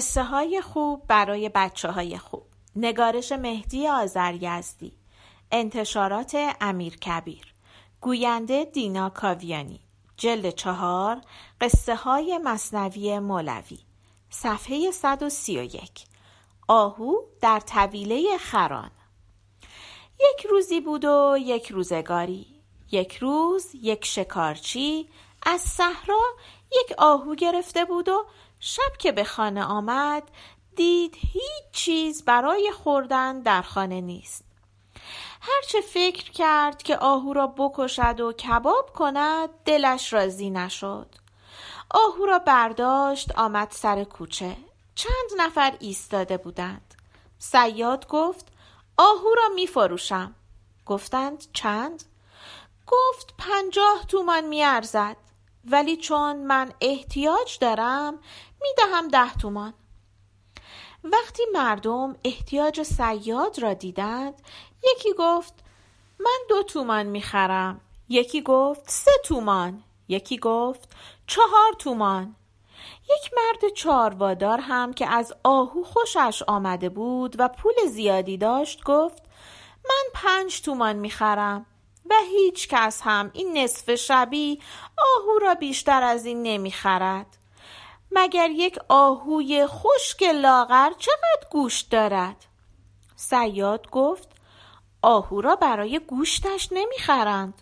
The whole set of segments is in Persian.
قصه های خوب برای بچه های خوب. نگارش مهدی آذریزدی انتشارات امیر کبیر. گوینده دینا کاویانی. جلد چهار قصه های مصنوی مولوی. صفحه 131 آهو در طویله خران. یک روزی بود و یک روزگاری. یک روز یک شکارچی. از صحرا یک آهو گرفته بود و شب که به خانه آمد دید هیچ چیز برای خوردن در خانه نیست. هرچه فکر کرد که آهو را بکشد و کباب کند دلش راضی نشد. آهو را برداشت آمد سر کوچه. چند نفر ایستاده بودند. سیاد گفت آهو را می فروشم گفتند چند؟ گفت پنجاه تومان می ارزد ولی چون من احتیاج دارم می دهم ده تومان. وقتی مردم احتیاج سیاد را دیدند یکی گفت من دو تومان می‌خرم. یکی گفت سه تومان. یکی گفت چهار تومان. یک مرد چاروادار هم که از آهو خوشش آمده بود و پول زیادی داشت گفت من پنج تومان می‌خرم و هیچ کس هم این نصف شبی آهو را بیشتر از این نمی‌خرد. مگر یک آهوی خشک لاغر چقدر گوشت دارد؟ سیاد گفت آهو را برای گوشتش نمی‌خرند.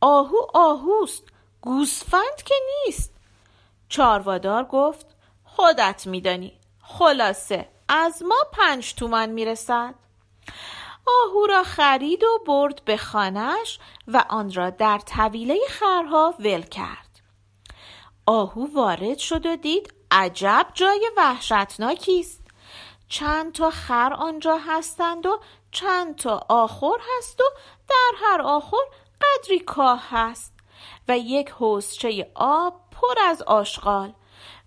آهو آهوست گوسفند که نیست. چاروادار گفت خودت میدانی. خلاصه از ما پنج تومان می‌رسد. آهو را خرید و برد به خانش و آن را در طویله خرها ول کرد. آهو وارد شد و دید عجب جای وحشتناکی است. چند تا خر آنجا هستند و چند تا آخر هست و در هر آخر قدری کاه هست و یک حوزچه آب پر از آشغال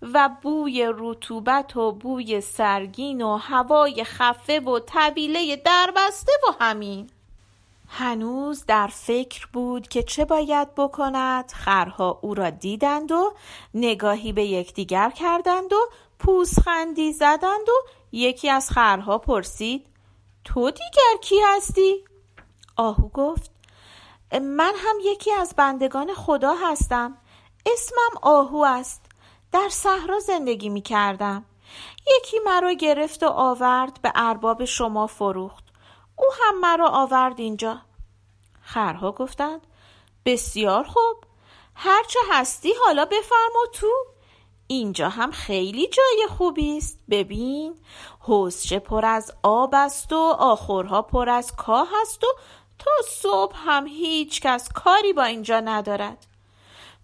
و بوی رطوبت و بوی سرگین و هوای خفه و طویله دربسته و همین. هنوز در فکر بود که چه باید بکند خرها او را دیدند و نگاهی به یکدیگر کردند و پوزخندی زدند و یکی از خرها پرسید تو دیگر کی هستی؟ آهو گفت من هم یکی از بندگان خدا هستم اسمم آهو است در صحرا زندگی می کردم یکی مرا گرفت و آورد به ارباب شما فروخت او هم مرا آورد اینجا. خرها گفتند بسیار خوب. هرچه هستی حالا بفرما تو. اینجا هم خیلی جای خوبی است. ببین حوزچه پر از آب است و آخرها پر از کاه است و تا صبح هم هیچ کس کاری با اینجا ندارد.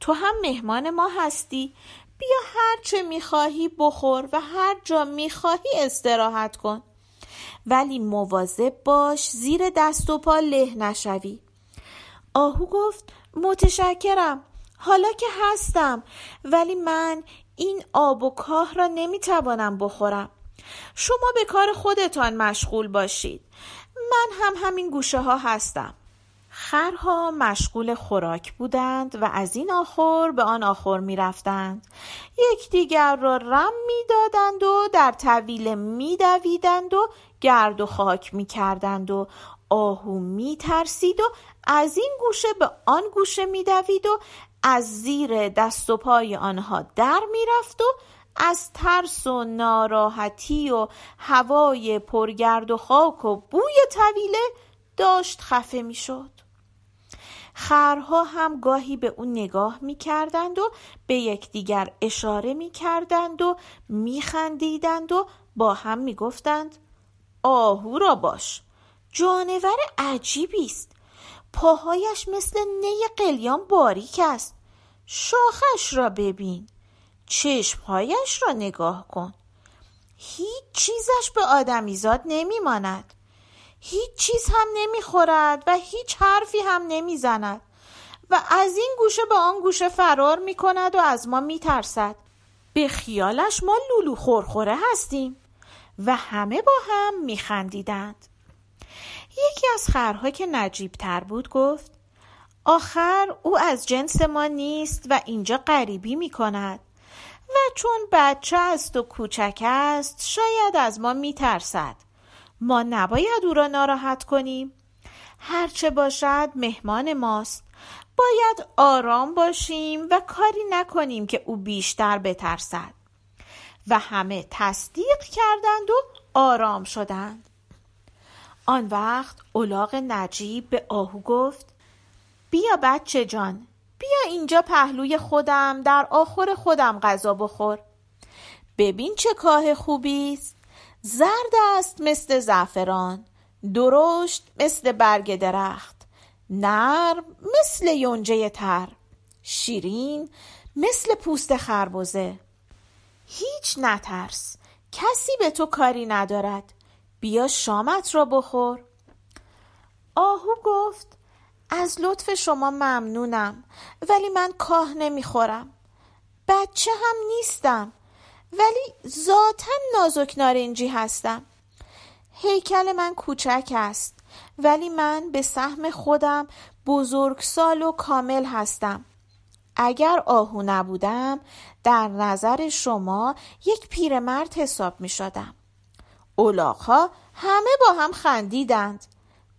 تو هم مهمان ما هستی. بیا هر چه می‌خواهی بخور و هر جا می‌خواهی استراحت کن. ولی مواظب باش زیر دست و پا له نشوی. آهو گفت متشکرم. حالا که هستم. ولی من این آب و کاه را نمی‌توانم بخورم. شما به کار خودتان مشغول باشید. من هم همین گوشه ها هستم. خرها مشغول خوراک بودند و از این آخر به آن آخر می رفتند. یکدیگر را رم می دادند و در طویل می دویدند و گرد و خاک می کردند و آهو می ترسید و از این گوشه به آن گوشه می دوید و از زیر دست و پای آنها در می رفت و از ترس و ناراحتی و هوای پرگرد و خاک و بوی طویله داشت خفه می شد. خرها هم گاهی به اون نگاه می کردند و به یکدیگر اشاره می کردند و می خندیدند و با هم می گفتند آهو را باش. جانور عجیبی است. پاهایش مثل نی قلیان باریک است. شاخش را ببین. چشمهایش را نگاه کن. هیچ چیزش به آدمیزاد نمیماند. هیچ چیز هم نمی‌خورد و هیچ حرفی هم نمی‌زند. و از این گوشه به آن گوشه فرار می کند و از ما می ترسد. به خیالش ما لولو خورخوره هستیم. و همه با هم می خندیدند. یکی از خرها که نجیب تر بود گفت آخر او از جنس ما نیست و اینجا غریبی می کند و چون بچه است و کوچک است شاید از ما میترسد. ما نباید او را ناراحت کنیم. هرچه باشد مهمان ماست. باید آرام باشیم و کاری نکنیم که او بیشتر بترسد. و همه تصدیق کردند و آرام شدند. آن وقت اولاغ نجیب به آهو گفت بیا بچه جان بیا اینجا پهلوی خودم در آخر خودم غذا بخور. ببین چه کاه خوبی است. زرد است مثل زعفران درشت مثل برگ درخت نرم مثل یونجه تر شیرین مثل پوست خربزه. هیچ نترس. کسی به تو کاری ندارد. بیا شامت را بخور. آهو گفت از لطف شما ممنونم ولی من کاه نمی‌خورم. بچه هم نیستم ولی ذاتا نازک نارنجی هستم. هیکل من کوچک است ولی من به سهم خودم بزرگسال و کامل هستم. اگر آهو نبودم در نظر شما یک پیرمرد حساب می شدم. اولاغها همه با هم خندیدند.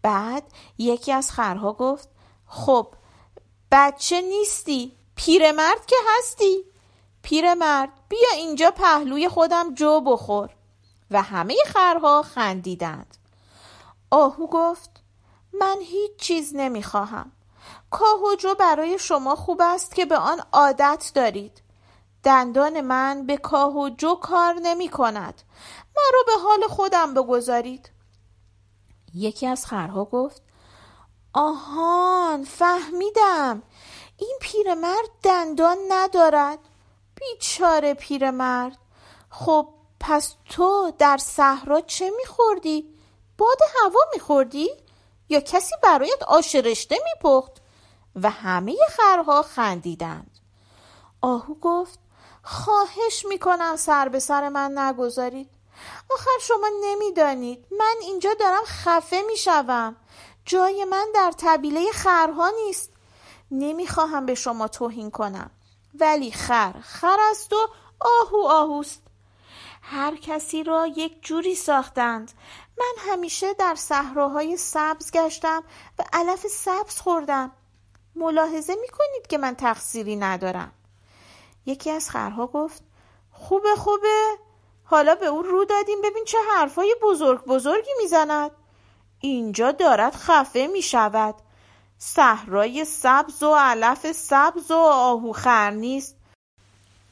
بعد یکی از خرها گفت خب بچه نیستی پیرمرد که هستی. پیرمرد بیا اینجا پهلوی خودم جو بخور. و همه خرها خندیدند. آهو گفت من هیچ چیز نمی‌خواهم. کاه و جو برای شما خوب است که به آن عادت دارید. دندان من به کاه و جو کار نمی کند مرا به حال خودم بگذارید یکی از خرها گفت آهان فهمیدم این پیرمرد دندان ندارد بیچاره پیرمرد خب پس تو در صحرا چه میخوردی؟ باد هوا میخوردی؟ یا کسی برایت آش رشته میپخت؟ و همه خرها خندیدند آهو گفت خواهش می‌کنم سر به سر من نگذارید. آخر شما نمی‌دانید. من اینجا دارم خفه می‌شوم. جای من در طبیله خرها نیست. نمی‌خواهم به شما توهین کنم. ولی خر خر است و آهو آهوست. هر کسی را یک جوری ساختند. من همیشه در صحراهای سبز گشتم و علف سبز خوردم. ملاحظه می کنید که من تقصیری ندارم. یکی از خرها گفت خوبه خوبه. حالا به او رو دادیم ببین چه حرفای بزرگ بزرگی می‌زند. اینجا دارد خفه می شود صحرای سبز و علف سبز و آهو خر نیست.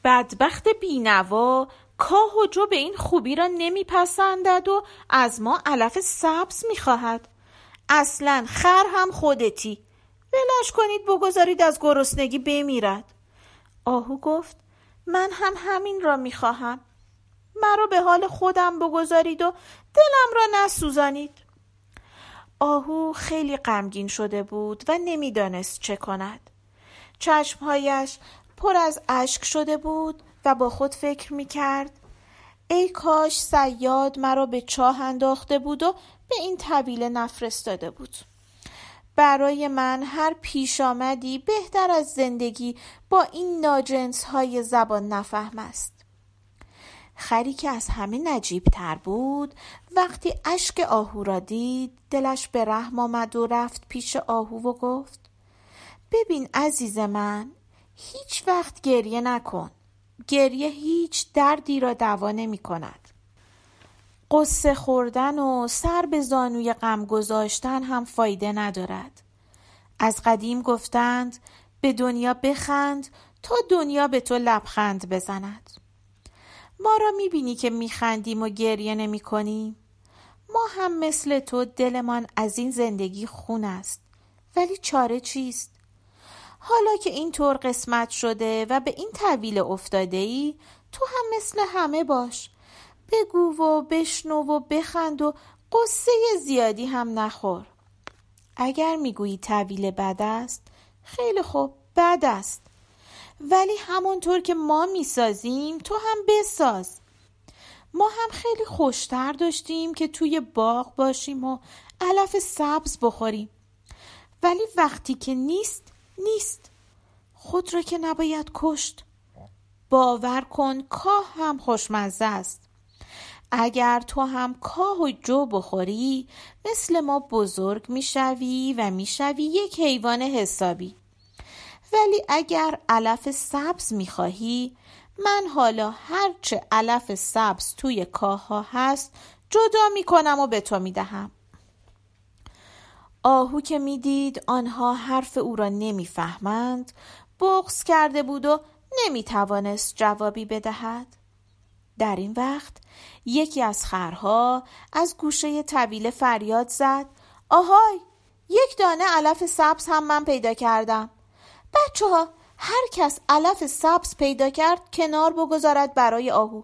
بدبخت بینوا کاه و جو به این خوبی را نمیپسندد و از ما علف سبز می‌خواهد. اصلا خر هم خودتی. ولش کنید بگذارید از گرسنگی بمیرد. آهو گفت من هم همین را می‌خواهم. مرا به حال خودم بگذارید و دلم را نسوزانید. آهو خیلی غمگین شده بود و نمی‌دانست چه کند. چشمهایش پر از اشک شده بود و با خود فکر می کرد ای کاش سیاد مرا به چاه انداخته بود و به این طویله نفرستاده بود. برای من هر پیش آمدی بهتر از زندگی با این ناجنس های زبان نفهم است. خری که از همه نجیب تر بود وقتی اشک آهو را دید دلش به رحم آمد و رفت پیش آهو و گفت ببین عزیز من هیچ وقت گریه نکن. گریه هیچ دردی را دوا نمی کند قصه خوردن و سر به زانوی غم گذاشتن هم فایده ندارد. از قدیم گفتند به دنیا بخند تا دنیا به تو لبخند بزند. ما را می‌بینی که میخندیم و گریه نمی کنیم ما هم مثل تو دلمان از این زندگی خون است. ولی چاره چیست؟ حالا که اینطور قسمت شده و به این طویل افتاده ای تو هم مثل همه باش. بگو و بشنو و بخند و قصه زیادی هم نخور. اگر می‌گویی طویل بد است خیلی خوب بد است. ولی همانطور که ما می‌سازیم تو هم بساز. ما هم خیلی خوشتر داشتیم که توی باغ باشیم و علف سبز بخوریم. ولی وقتی که نیست نیست. خود را که نباید کشت. باور کن کاه هم خوشمزه است. اگر تو هم کاه و جو بخوری مثل ما بزرگ می‌شوی و می‌شوی یک حیوان حسابی. ولی اگر علف سبز می‌خواهی من حالا هرچه علف سبز توی کاه ها هست جدا می‌کنم و به تو می‌دهم. آهو که می‌دید آنها حرف او را نمی‌فهمند. بغز کرده بود و نمی‌توانست جوابی بدهد. در این وقت یکی از خرها از گوشه طویله فریاد زد. آهای یک دانه علف سبز هم من پیدا کردم. بچه ها هر کس علف سبز پیدا کرد کنار بگذارد برای آهو.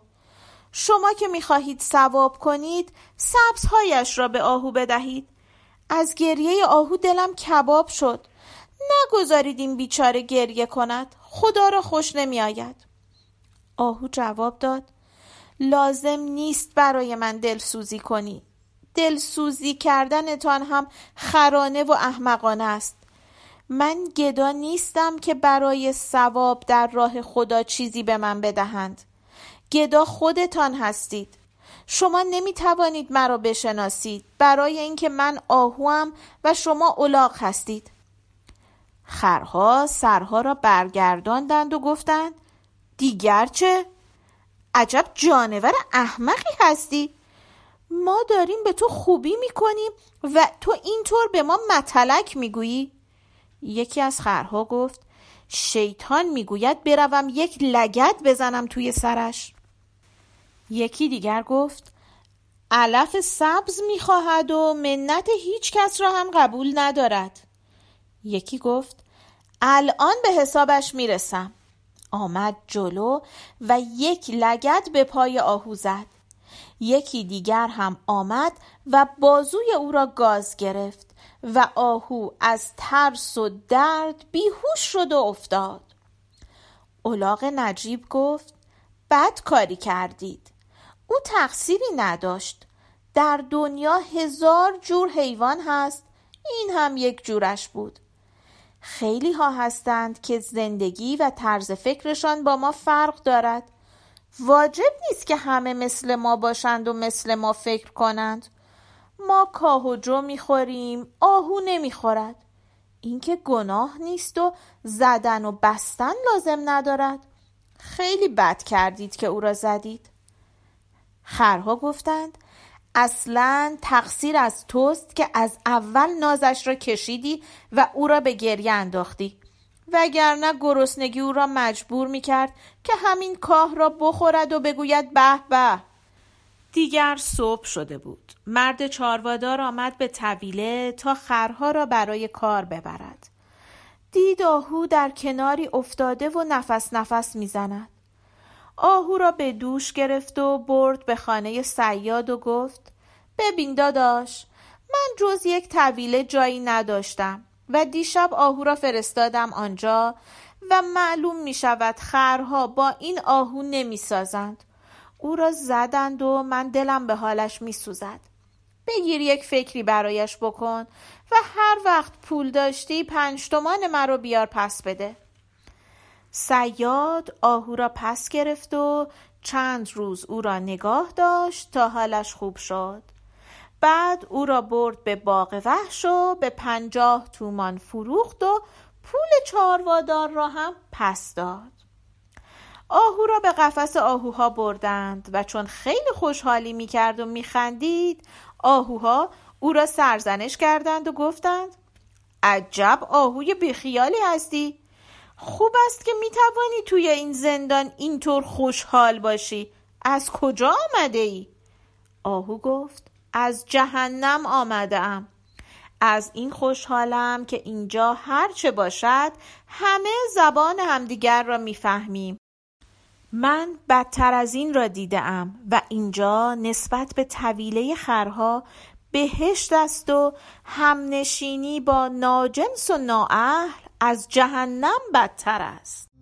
شما که می‌خواهید سواب کنید سبزهایش را به آهو بدهید. از گریه آهو دلم کباب شد. نگذارید این بیچاره گریه کند. خدا را خوش نمی آید آهو جواب داد. لازم نیست برای من دلسوزی کنی. دلسوزی کردنتان هم خرانه و احمقانه است. من گدا نیستم که برای ثواب در راه خدا چیزی به من بدهند. گدا خودتان هستید. شما نمی توانید مرا بشناسید. برای اینکه من آهوام و شما الاغ هستید. خرها سرها را برگرداندند و گفتند دیگر چه؟ عجب جانور احمقی هستی. ما داریم به تو خوبی می‌کنیم و تو اینطور به ما متلک می‌گویی. یکی از خرها گفت شیطان می‌گوید بروم یک لگت بزنم توی سرش. یکی دیگر گفت علف سبز می‌خواهد و منت هیچ کس را هم قبول ندارد. یکی گفت الان به حسابش می‌رسم. آمد جلو و یک لگت به پای آهو زد. یکی دیگر هم آمد و بازوی او را گاز گرفت و آهو از ترس و درد بیهوش شد و افتاد. اولاغ نجیب گفت بد کاری کردید. او تقصیری نداشت. در دنیا هزار جور حیوان هست. این هم یک جورش بود. خیلی ها هستند که زندگی و طرز فکرشان با ما فرق دارد. واجب نیست که همه مثل ما باشند و مثل ما فکر کنند. ما کاه و جو می‌خوریم آهو نمی‌خورد. اینکه گناه نیست و زدن و بستن لازم ندارد. خیلی بد کردید که او را زدید. خرها گفتند اصلا تقصیر از توست که از اول نازش را کشیدی و او را به گریه انداختی. وگرنه گرسنگی او را مجبور می کرد که همین کاه را بخورد و بگوید به به. دیگر صبح شده بود. مرد چاروادار آمد به طویله تا خرها را برای کار ببرد. دید آهو در کناری افتاده و نفس نفس می‌زند. آهو را به دوش گرفت و برد به خانه سیاد و گفت ببین داداش من جز یک طویله جایی نداشتم و دیشب آهو را فرستادم آنجا و معلوم می شود خرها با این آهو نمی سازند. او را زدند و من دلم به حالش می سوزد. بگیر یک فکری برایش بکن و هر وقت پول داشتی پنج تومان مرا بیار پس بده. سیاد آهو را پس گرفت و چند روز او را نگاه داشت تا حالش خوب شد. بعد او را برد به باغ وحش و به پنجاه تومان فروخت و پول چاروادار را هم پس داد. آهو را به قفس آهوها بردند و چون خیلی خوشحالی می‌کرد و میخندید آهوها او را سرزنش کردند و گفتند عجب آهوی بیخیالی هستی! خوب است که می‌توانی توی این زندان اینطور خوشحال باشی. از کجا آمده ای؟ آهو گفت از جهنم آمده ام از این خوشحالم که اینجا هرچه باشد همه زبان همدیگر را می‌فهمیم. من بدتر از این را دیدم و اینجا نسبت به طویله خرها بهشت است و همنشینی با ناجنس و نااهل. از جهنم بدتر است.